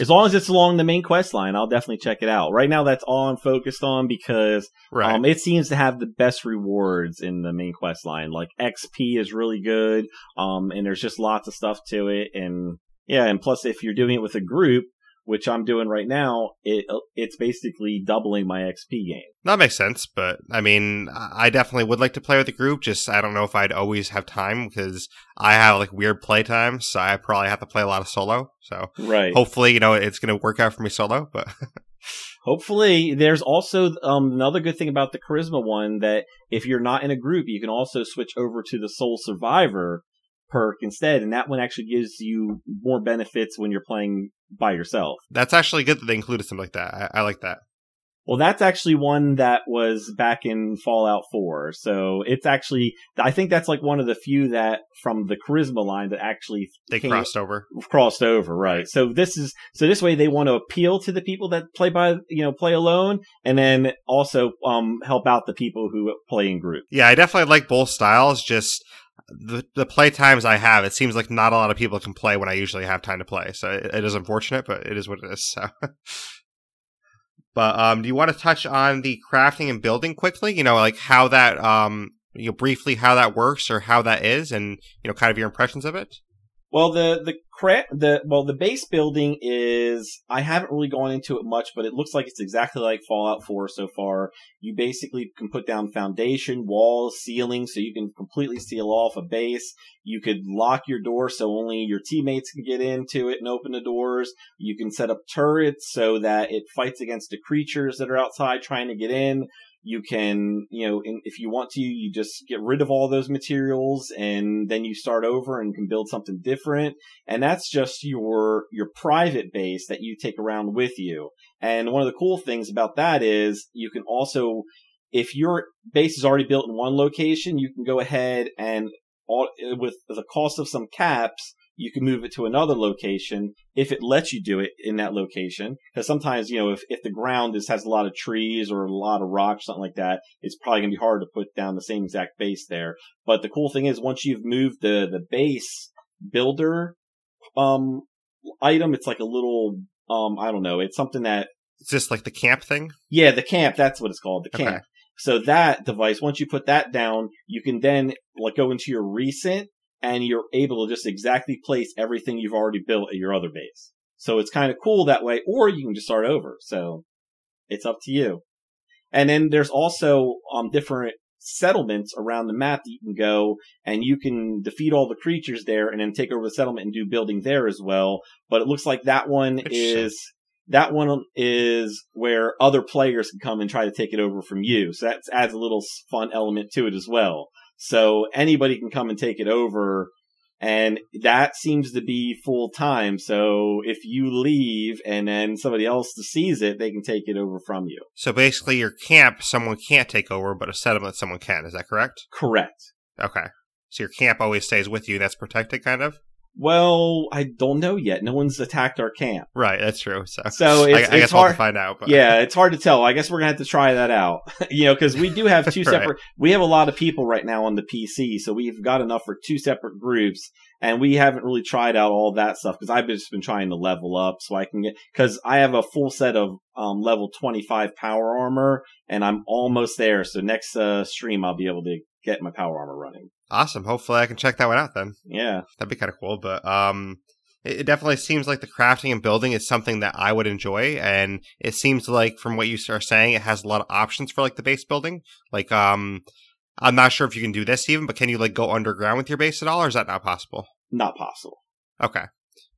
as long as it's along the main quest line, I'll definitely check it out. Right now, that's all I'm focused on because right. um, it seems to have the best rewards in the main quest line. Like XP is really good, um, and there's just lots of stuff to it, and yeah, and plus if you're doing it with a group, which I'm doing right now, it it's basically doubling my XP gain. That makes sense, but I mean, I definitely would like to play with a group. Just I don't know if I'd always have time because I have like weird play times, so I probably have to play a lot of solo. So right, hopefully, you know, it's going to work out for me solo, but. (laughs) Hopefully, there's also um, another good thing about the charisma one that if you're not in a group, you can also switch over to the sole survivor, perk instead, and that one actually gives you more benefits when you're playing by yourself. That's actually good that they included something like that. I, I like that. Well, that's actually one that was back in Fallout 4. So it's actually, I think that's like one of the few that from the charisma line that actually they came, crossed over. Crossed over, right. So this is, so this way they want to appeal to the people that play by, you know, play alone and then also, um, help out the people who play in group. Yeah, I definitely like both styles. Just, the the play times I have, it seems like not a lot of people can play when I usually have time to play. So it, it is unfortunate, but it is what it is. So. (laughs) but um, do you want to touch on the crafting and building quickly? You know, like how that um, you know, briefly how that works or how that is, and you know, kind of your impressions of it. Well, the the cra- the well the base building is I haven't really gone into it much, but it looks like it's exactly like Fallout 4 so far. You basically can put down foundation, walls, ceiling, so you can completely seal off a base. You could lock your door so only your teammates can get into it and open the doors. You can set up turrets so that it fights against the creatures that are outside trying to get in You can, you know, if you want to, you just get rid of all those materials and then you start over and can build something different. And that's just your, your private base that you take around with you. And one of the cool things about that is you can also, if your base is already built in one location, you can go ahead and all, with the cost of some caps, you can move it to another location if it lets you do it in that location. Because sometimes, you know, if, if the ground is, has a lot of trees or a lot of rocks, something like that, it's probably going to be hard to put down the same exact base there. But the cool thing is once you've moved the, the base builder, um, item, it's like a little, um, I don't know, it's something that. It's just like the camp thing? Yeah, the camp, that's what it's called, the camp. Okay. So that device, once you put that down, you can then like go into your recent and you're able to just exactly place everything you've already built at your other base. So it's kind of cool that way, or you can just start over. So it's up to you. And then there's also um, different settlements around the map that you can go and you can defeat all the creatures there and then take over the settlement and do building there as well. But it looks like that one is that one is where other players can come and try to take it over from you. So that adds a little fun element to it as well. So anybody can come and take it over. And that seems to be full time. So if you leave and then somebody else sees it, they can take it over from you. So basically, your camp, someone can't take over, but a settlement, someone can. Is that correct? Correct. Okay. So your camp always stays with you. That's protected, kind of? Well, I don't know yet. No one's attacked our camp. Right, that's true. So, so it's, I, I it's guess hard we'll to find out. But. Yeah, it's hard to tell. I guess we're gonna have to try that out. (laughs) you know, because we do have two (laughs) Right. separate. We have a lot of people right now on the PC, so we've got enough for two separate groups, and we haven't really tried out all that stuff because I've just been trying to level up so I can get because I have a full set of um, level twenty five power armor, and I'm almost there. So next uh, stream, I'll be able to get my power armor running. Awesome. Hopefully, I can check that one out then. Yeah. That'd be kind of cool. But um, it, it definitely seems like the crafting and building is something that I would enjoy, and it seems like from what you are saying, it has a lot of options for like the base building. Like um, I'm not sure if you can do this even, but can you like go underground with your base at all, or is that not possible? Not possible. Okay,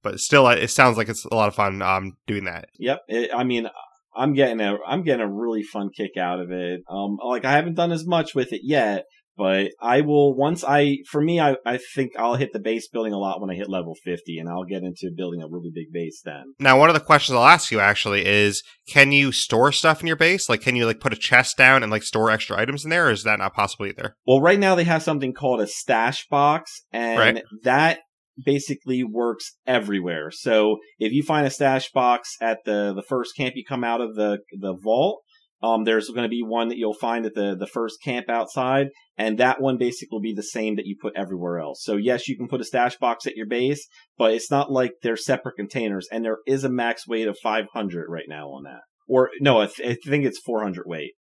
but still, it sounds like it's a lot of fun um doing that. Yep. It, I mean, I'm getting a I'm getting a really fun kick out of it. Um, like I haven't done as much with it yet, but I will once I for me I I think I'll hit the base building a lot when I hit level 50, and I'll get into building a really big base then. Now, one of the questions I'll ask you actually is, can you store stuff in your base? Like, can you like put a chest down and like store extra items in there, or is that not possible either? Well, right now they have something called a stash box, and Right. that basically works everywhere. So if you find a stash box at the the first camp you come out of the the vault, um, there's going to be one that you'll find at the the first camp outside, and that one basically will be the same that you put everywhere else. So yes, you can put a stash box at your base, but it's not like they're separate containers, and there is a max weight of 500 right now on that. Or no, I, th- I think it's 400 weight.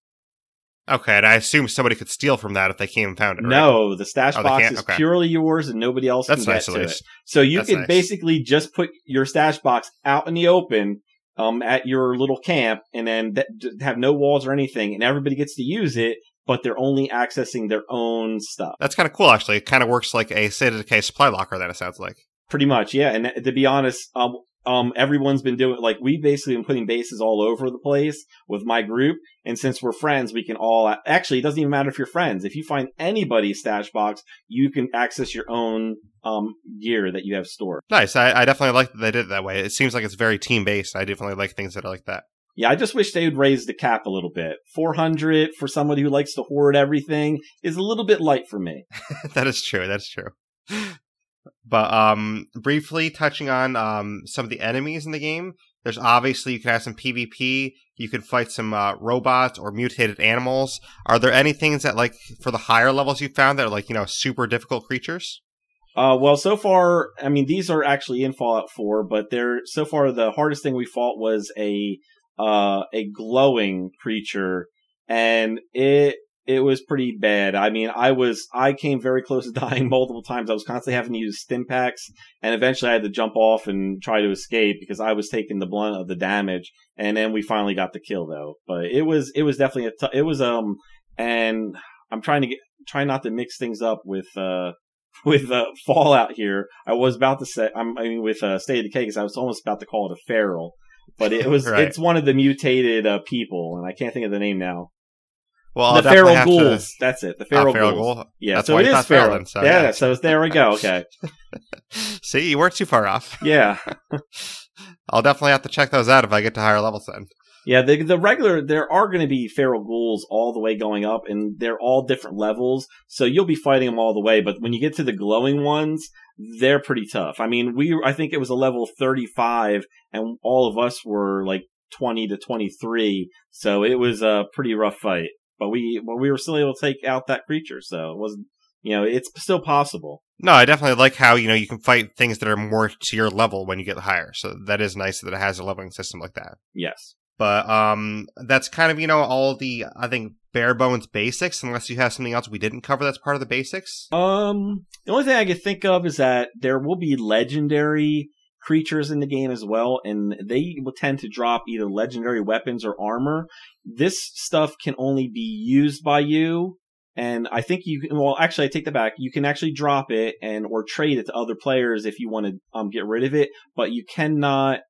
Okay, and I assume somebody could steal from that if they came and found it. right? No, the stash Oh, box is Okay. purely yours and nobody else that's can nice get to it. So you That's can nice. basically just put your stash box out in the open, um, at your little camp, and then th- have no walls or anything, and everybody gets to use it, but they're only accessing their own stuff. That's kind of cool, actually. It kind of works like a state of decay supply locker. Then it sounds like. Pretty much, yeah. And to be honest, um, um, everyone's been doing like we've basically been putting bases all over the place with my group, and since we're friends, we can all actually it doesn't even matter if you're friends. If you find anybody's stash box, you can access your own um gear that you have stored. Nice. I, I definitely like that they did it that way. It seems like it's very team based. I definitely like things that are like that. Yeah, I just wish they would raise the cap a little bit. 400 for somebody who likes to hoard everything is a little bit light for me. (laughs) that is true. That's true. But um, briefly touching on um some of the enemies in the game. There's obviously you can have some PvP. You can fight some uh, robots or mutated animals. Are there any things that like for the higher levels you found that are like you know super difficult creatures? Uh, well, so far, I mean, these are actually in Fallout 4, but they're, so far the hardest thing we fought was a, uh, a glowing creature and it, it was pretty bad. I mean, I was, I came very close to (laughs) dying multiple times. I was constantly having to use stim packs and eventually I had to jump off and try to escape because I was taking the blunt of the damage. And then we finally got the kill though. But it was, it was definitely a, t- it was, um, and I'm trying to get, trying not to mix things up with, uh, (laughs) with uh, Fallout here. I was about to say, I'm, I mean, with uh, State of Decay, because I was almost about to call it a feral, but it was, (laughs) Right. it's one of the mutated uh, people, and I can't think of the name now. Well, I'll the feral ghouls. to. That's it. The Oh, feral, feral ghouls. ghoul. Yeah, That's so why it is feral feral. so, yeah, yeah. so there we go. (laughs) Okay. (laughs) See, you weren't too far off. (laughs) Yeah. I'll definitely have to check those out if I get to higher levels then. Yeah, the the regular there are going to be feral ghouls all the way going up, and they're all different levels. So you'll be fighting them all the way. But when you get to the glowing ones, they're pretty tough. I mean, we I think it was a level thirty five, and all of us were like twenty to twenty three. So it was a pretty rough fight. But we but we were still able to take out that creature. So it wasn't you know it's still possible. No, I definitely like how you know you can fight things that are more to your level when you get higher. So that is nice that it has a leveling system like that. Yes. But um, that's kind of you know all the I think bare bones basics. Unless you have something else we didn't cover that's part of the basics. Um, the only thing I could think of is that there will be legendary creatures in the game as well, and they will tend to drop either legendary weapons or armor. This stuff can only be used by you, and I think you can. Well, actually, I take that back. You can actually drop it and or trade it to other players if you want to um get rid of it, but you cannot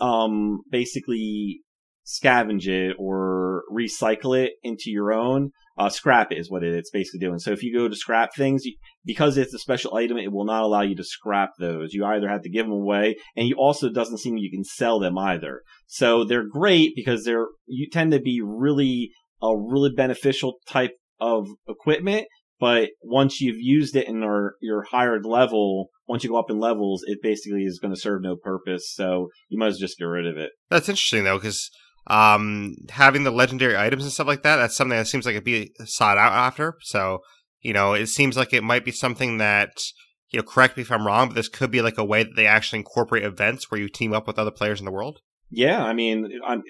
um basically scavenge it or recycle it into your own. Uh, scrap it is what it's basically doing. So if you go to scrap things, you, because it's a special item, it will not allow you to scrap those. You either have to give them away, and you also doesn't seem you can sell them either. So they're great because they're you tend to be really a really beneficial type of equipment. But once you've used it in are your higher level, once you go up in levels, it basically is going to serve no purpose. So you might as well just get rid of it. That's interesting though, because um, having the legendary items and stuff like that, that's something that seems like it'd be sought out after. So, you know, it seems like it might be something that, you know, correct me if I'm wrong, but this could be like a way that they actually incorporate events where you team up with other players in the world. Yeah, I mean, I'm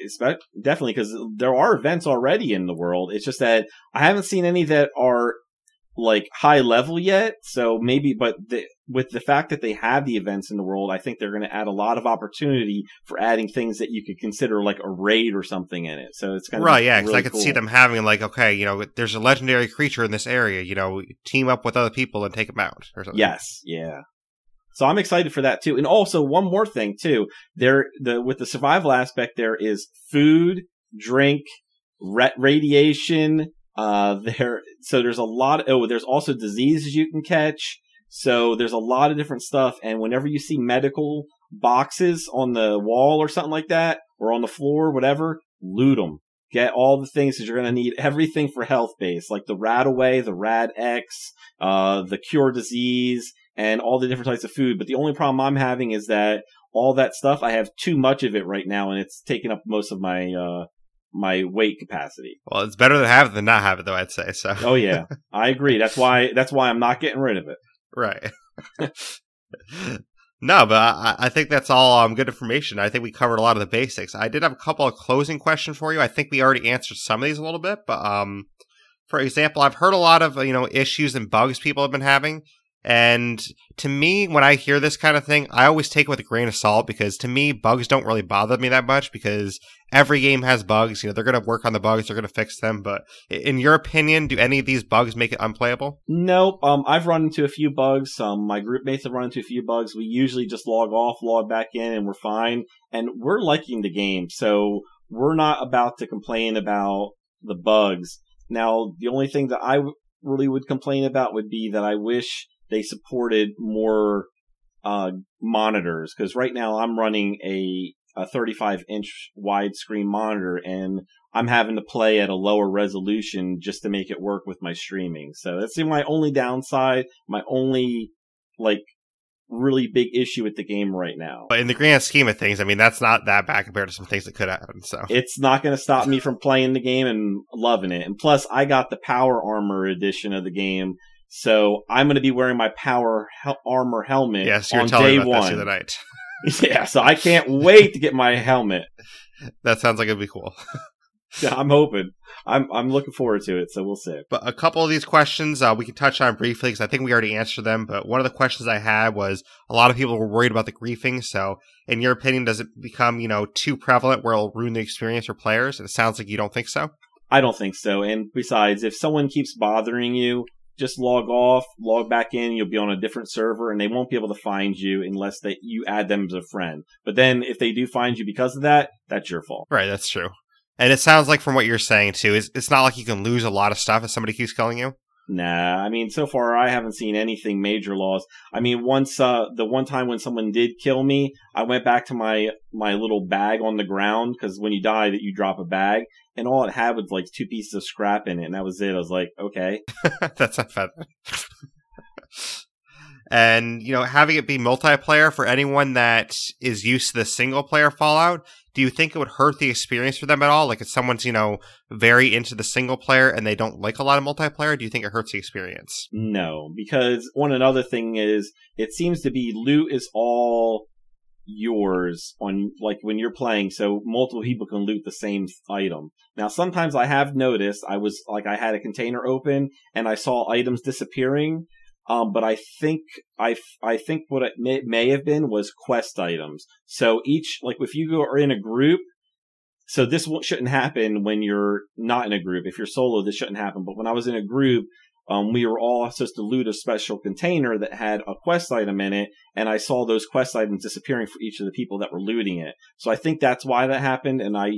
definitely because there are events already in the world. It's just that I haven't seen any that are like high level yet. So maybe, but the, with the fact that they have the events in the world, I think they're going to add a lot of opportunity for adding things that you could consider like a raid or something in it. So it's kind of Right, yeah, because really I could see them having like, okay, you know, there's a legendary creature in this area, you know, team up with other people and take them out or something. Yes, yeah. So I'm excited for that too. And also one more thing too. There, the with the survival aspect, there is food, drink, ra- radiation. Uh, (laughs) there. So there's a lot. Of, oh, there's also diseases you can catch. So there's a lot of different stuff. And whenever you see medical boxes on the wall or something like that, or on the floor, whatever, loot them. Get all the things that you're going to need. Everything for health base, like the Rad Away, the Rad X, uh, the Cure Disease, and all the different types of food. But the only problem I'm having is that all that stuff, I have too much of it right now, and it's taking up most of my uh, my weight capacity. Well, it's better to have it than not have it, though. I'd say so. Oh yeah, I agree. That's why that's why I'm not getting rid of it. Right. (laughs) no, but I, I think that's all um, good information. I think we covered a lot of the basics. I did have a couple of closing questions for you. I think we already answered some of these a little bit, but um, for example, I've heard a lot of you know issues and bugs people have been having. And to me, when I hear this kind of thing, I always take it with a grain of salt because to me, bugs don't really bother me that much because every game has bugs. You know, they're going to work on the bugs, they're going to fix them. But in your opinion, do any of these bugs make it unplayable? Nope. Um, I've run into a few bugs. Um, my group mates have run into a few bugs. We usually just log off, log back in, and we're fine. And we're liking the game, so we're not about to complain about the bugs. Now, the only thing that I really would complain about would be that I wish they supported more uh, monitors because right now I'm running a a 35 inch widescreen monitor and I'm having to play at a lower resolution just to make it work with my streaming. So that's my only downside, my only like really big issue with the game right now. But in the grand scheme of things, I mean, that's not that bad compared to some things that could happen. So It's not going to stop me from playing the game and loving it. And plus, I got the Power Armor edition of the game, so I'm going to be wearing my Power hel- Armor helmet yes, you were on telling day me about this the one. night. (laughs) (laughs) yeah, so I can't wait to get my helmet. That sounds like it'd be cool. (laughs) Yeah, I'm hoping. I'm I'm looking forward to it. So we'll see. But a couple of these questions uh, we can touch on briefly because I think we already answered them. But one of the questions I had was a lot of people were worried about the griefing. So, in your opinion, does it become you know too prevalent where it'll ruin the experience for players? It sounds like you don't think so. I don't think so. And besides, if someone keeps bothering you, just log off, log back in. You'll be on a different server, and they won't be able to find you unless that you add them as a friend. But then, if they do find you because of that, that's your fault. Right, that's true. And it sounds like from what you're saying too, it's, it's not like you can lose a lot of stuff if somebody keeps killing you. Nah, I mean, so far I haven't seen anything major loss. I mean, once uh, the one time when someone did kill me, I went back to my my little bag on the ground because when you die, that you drop a bag, and all it had was like two pieces of scrap in it, and that was it. I was like, okay, (laughs) That's not bad. and you know, having it be multiplayer for anyone that is used to the single player Fallout, do you think it would hurt the experience for them at all? Like, if someone's you know very into the single player and they don't like a lot of multiplayer, do you think it hurts the experience? no, because one another thing is it seems to be loot is all yours on like when you're playing so multiple people can loot the same item now sometimes i have noticed i was like i had a container open and i saw items disappearing um, but I think I, I think what it may, may have been was quest items. So each like if you are in a group, so this shouldn't happen when you're not in a group. If you're solo, this shouldn't happen. But when I was in a group, um, we were all supposed to loot a special container that had a quest item in it, and I saw those quest items disappearing for each of the people that were looting it. So I think that's why that happened. And I,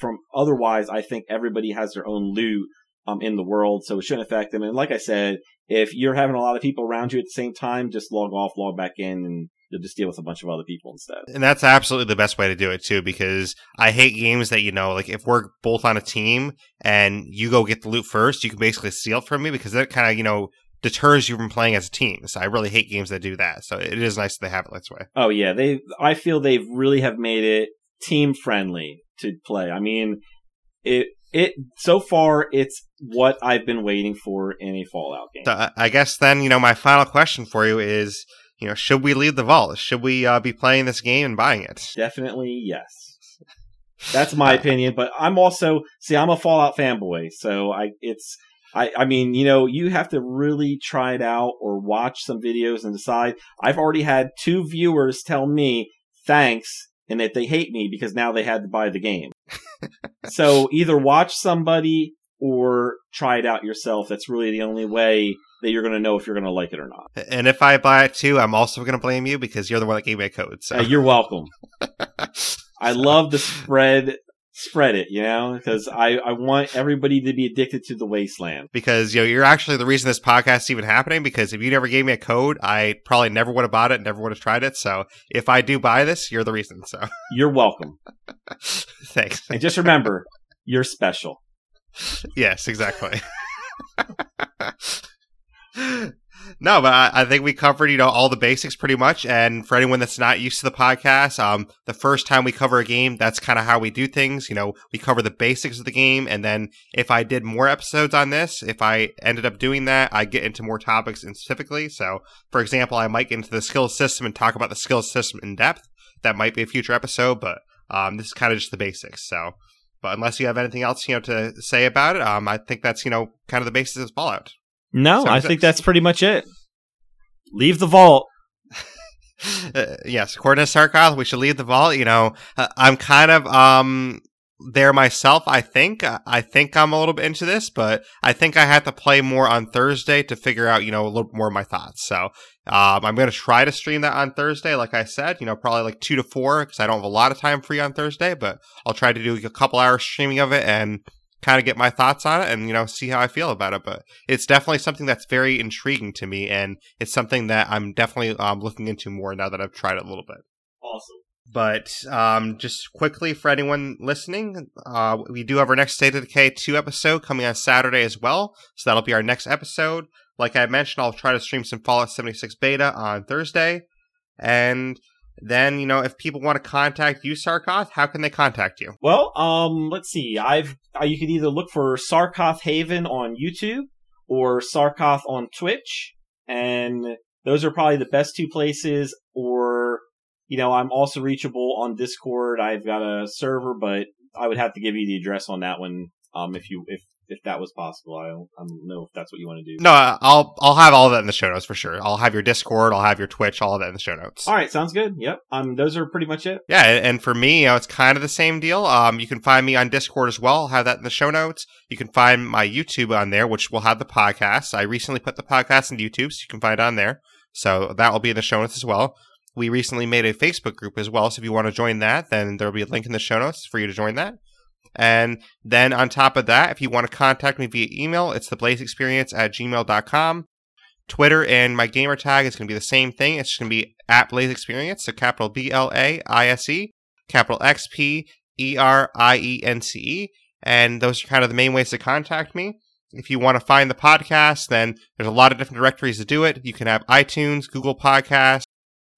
from otherwise, I think everybody has their own loot um, in the world, so it shouldn't affect them. And like I said, if you're having a lot of people around you at the same time, just log off, log back in, and you'll just deal with a bunch of other people instead. And that's absolutely the best way to do it too, because I hate games that you know, like if we're both on a team and you go get the loot first, you can basically steal it from me because that kind of you know deters you from playing as a team. So I really hate games that do that. So it is nice that they have it this way. Oh yeah, they. I feel they really have made it team friendly to play. I mean, it it so far it's what I've been waiting for in a Fallout game. So I guess then you know my final question for you is, you know, should we leave the vault? Should we uh, be playing this game and buying it? Definitely yes. That's my opinion, but I'm also see I'm a Fallout fanboy, so I it's I I mean, you know, you have to really try it out or watch some videos and decide. I've already had two viewers tell me thanks and that they hate me because now they had to buy the game. (laughs) so either watch somebody or try it out yourself. That's really the only way that you're going to know if you're going to like it or not. And if I buy it too, I'm also going to blame you because you're the one that gave me a code. So Uh, you're welcome. (laughs) I love to spread spread it, you know, because I, I want everybody to be addicted to the wasteland. because you know you're actually the reason this podcast is even happening. Because if you never gave me a code, I probably never would have bought it, never would have tried it. So if I do buy this, you're the reason. So You're welcome. (laughs) thanks. And just remember, you're special. Yes, exactly. no, but I, I think we covered you know all the basics pretty much. And for anyone that's not used to the podcast, um, the first time we cover a game, that's kind of how we do things. You know, we cover the basics of the game, and then if I did more episodes on this, if I ended up doing that, I get into more topics specifically. So, for example, I might get into the skill system and talk about the skill system in depth. That might be a future episode, but um, this is kind of just the basics. So. But unless you have anything else, you know, to say about it, um, I think that's you know kind of the basis of Fallout. No, I think that's pretty much it. Leave the vault. (laughs) Uh, yes, according to Sarcoth, we should leave the vault. You know, uh, I'm kind of um there myself. I think Uh, I think I'm a little bit into this, but I think I have to play more on Thursday to figure out you know a little more of my thoughts. So um, I'm going to try to stream that on Thursday, like I said. You know, probably like two to four because I don't have a lot of time free on Thursday, but I'll try to do a couple hours streaming of it and kind of get my thoughts on it and you know see how I feel about it. But it's definitely something that's very intriguing to me, and it's something that I'm definitely um, looking into more now that I've tried it a little bit. Awesome. But um, just quickly for anyone listening, uh, we do have our next State of Decay 2 episode coming on Saturday as well. So that'll be our next episode. Like I mentioned, I'll try to stream some Fallout 76 beta on Thursday. And then, you know, if people want to contact you, Sarcoth, how can they contact you? Well, um, let's see. I've you can either look for Sarcoth Haven on YouTube or Sarcoth on Twitch, and those are probably the best two places. Or you know, I'm also reachable on Discord. I've got a server, but I would have to give you the address on that one. Um, if you if if that was possible, I don't, I don't know if that's what you want to do. No, uh, I'll I'll have all of that in the show notes for sure. I'll have your Discord, I'll have your Twitch, all of that in the show notes. All right, sounds good. Yep. Um, those are pretty much it. Yeah, and for me, you know, it's kind of the same deal. Um, you can find me on Discord as well. I'll have that in the show notes. You can find my YouTube on there, which will have the podcast. I recently put the podcast on YouTube, so you can find it on there. So that will be in the show notes as well. We recently made a Facebook group as well, so if you want to join that, then there will be a link in the show notes for you to join that. And then on top of that, if you want to contact me via email, it's theblazeexperience at gmail.com. Twitter and my gamer tag is going to be the same thing. It's going to be at Blaise XPerience, so capital B L A I S E, capital X P E R I E N C E. And those are kind of the main ways to contact me. If you want to find the podcast, then there's a lot of different directories to do it. You can have iTunes, Google Podcasts,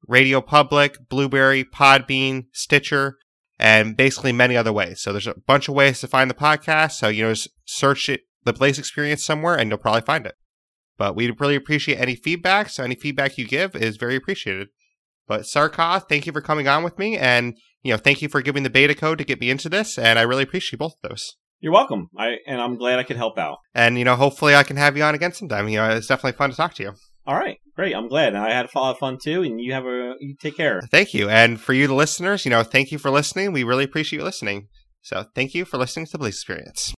Radio Public, Blubrry, Podbean, Stitcher, and basically many other ways. So there's a bunch of ways to find the podcast. So, you know, just search it, the Blaise XPerience somewhere and you'll probably find it. But we'd really appreciate any feedback. So any feedback you give is very appreciated. But Sarcoth, thank you for coming on with me. And, you know, thank you for giving the beta code to get me into this. And I really appreciate both of those. You're welcome. I and I'm glad I could help out. And, you know, hopefully I can have you on again sometime. You know, it's definitely fun to talk to you. All right, great. I'm glad. I had a lot of fun too, and you have a you take care. Thank you. And for you, the listeners, you know, thank you for listening. We really appreciate you listening. So thank you for listening to the Blaise XPerience.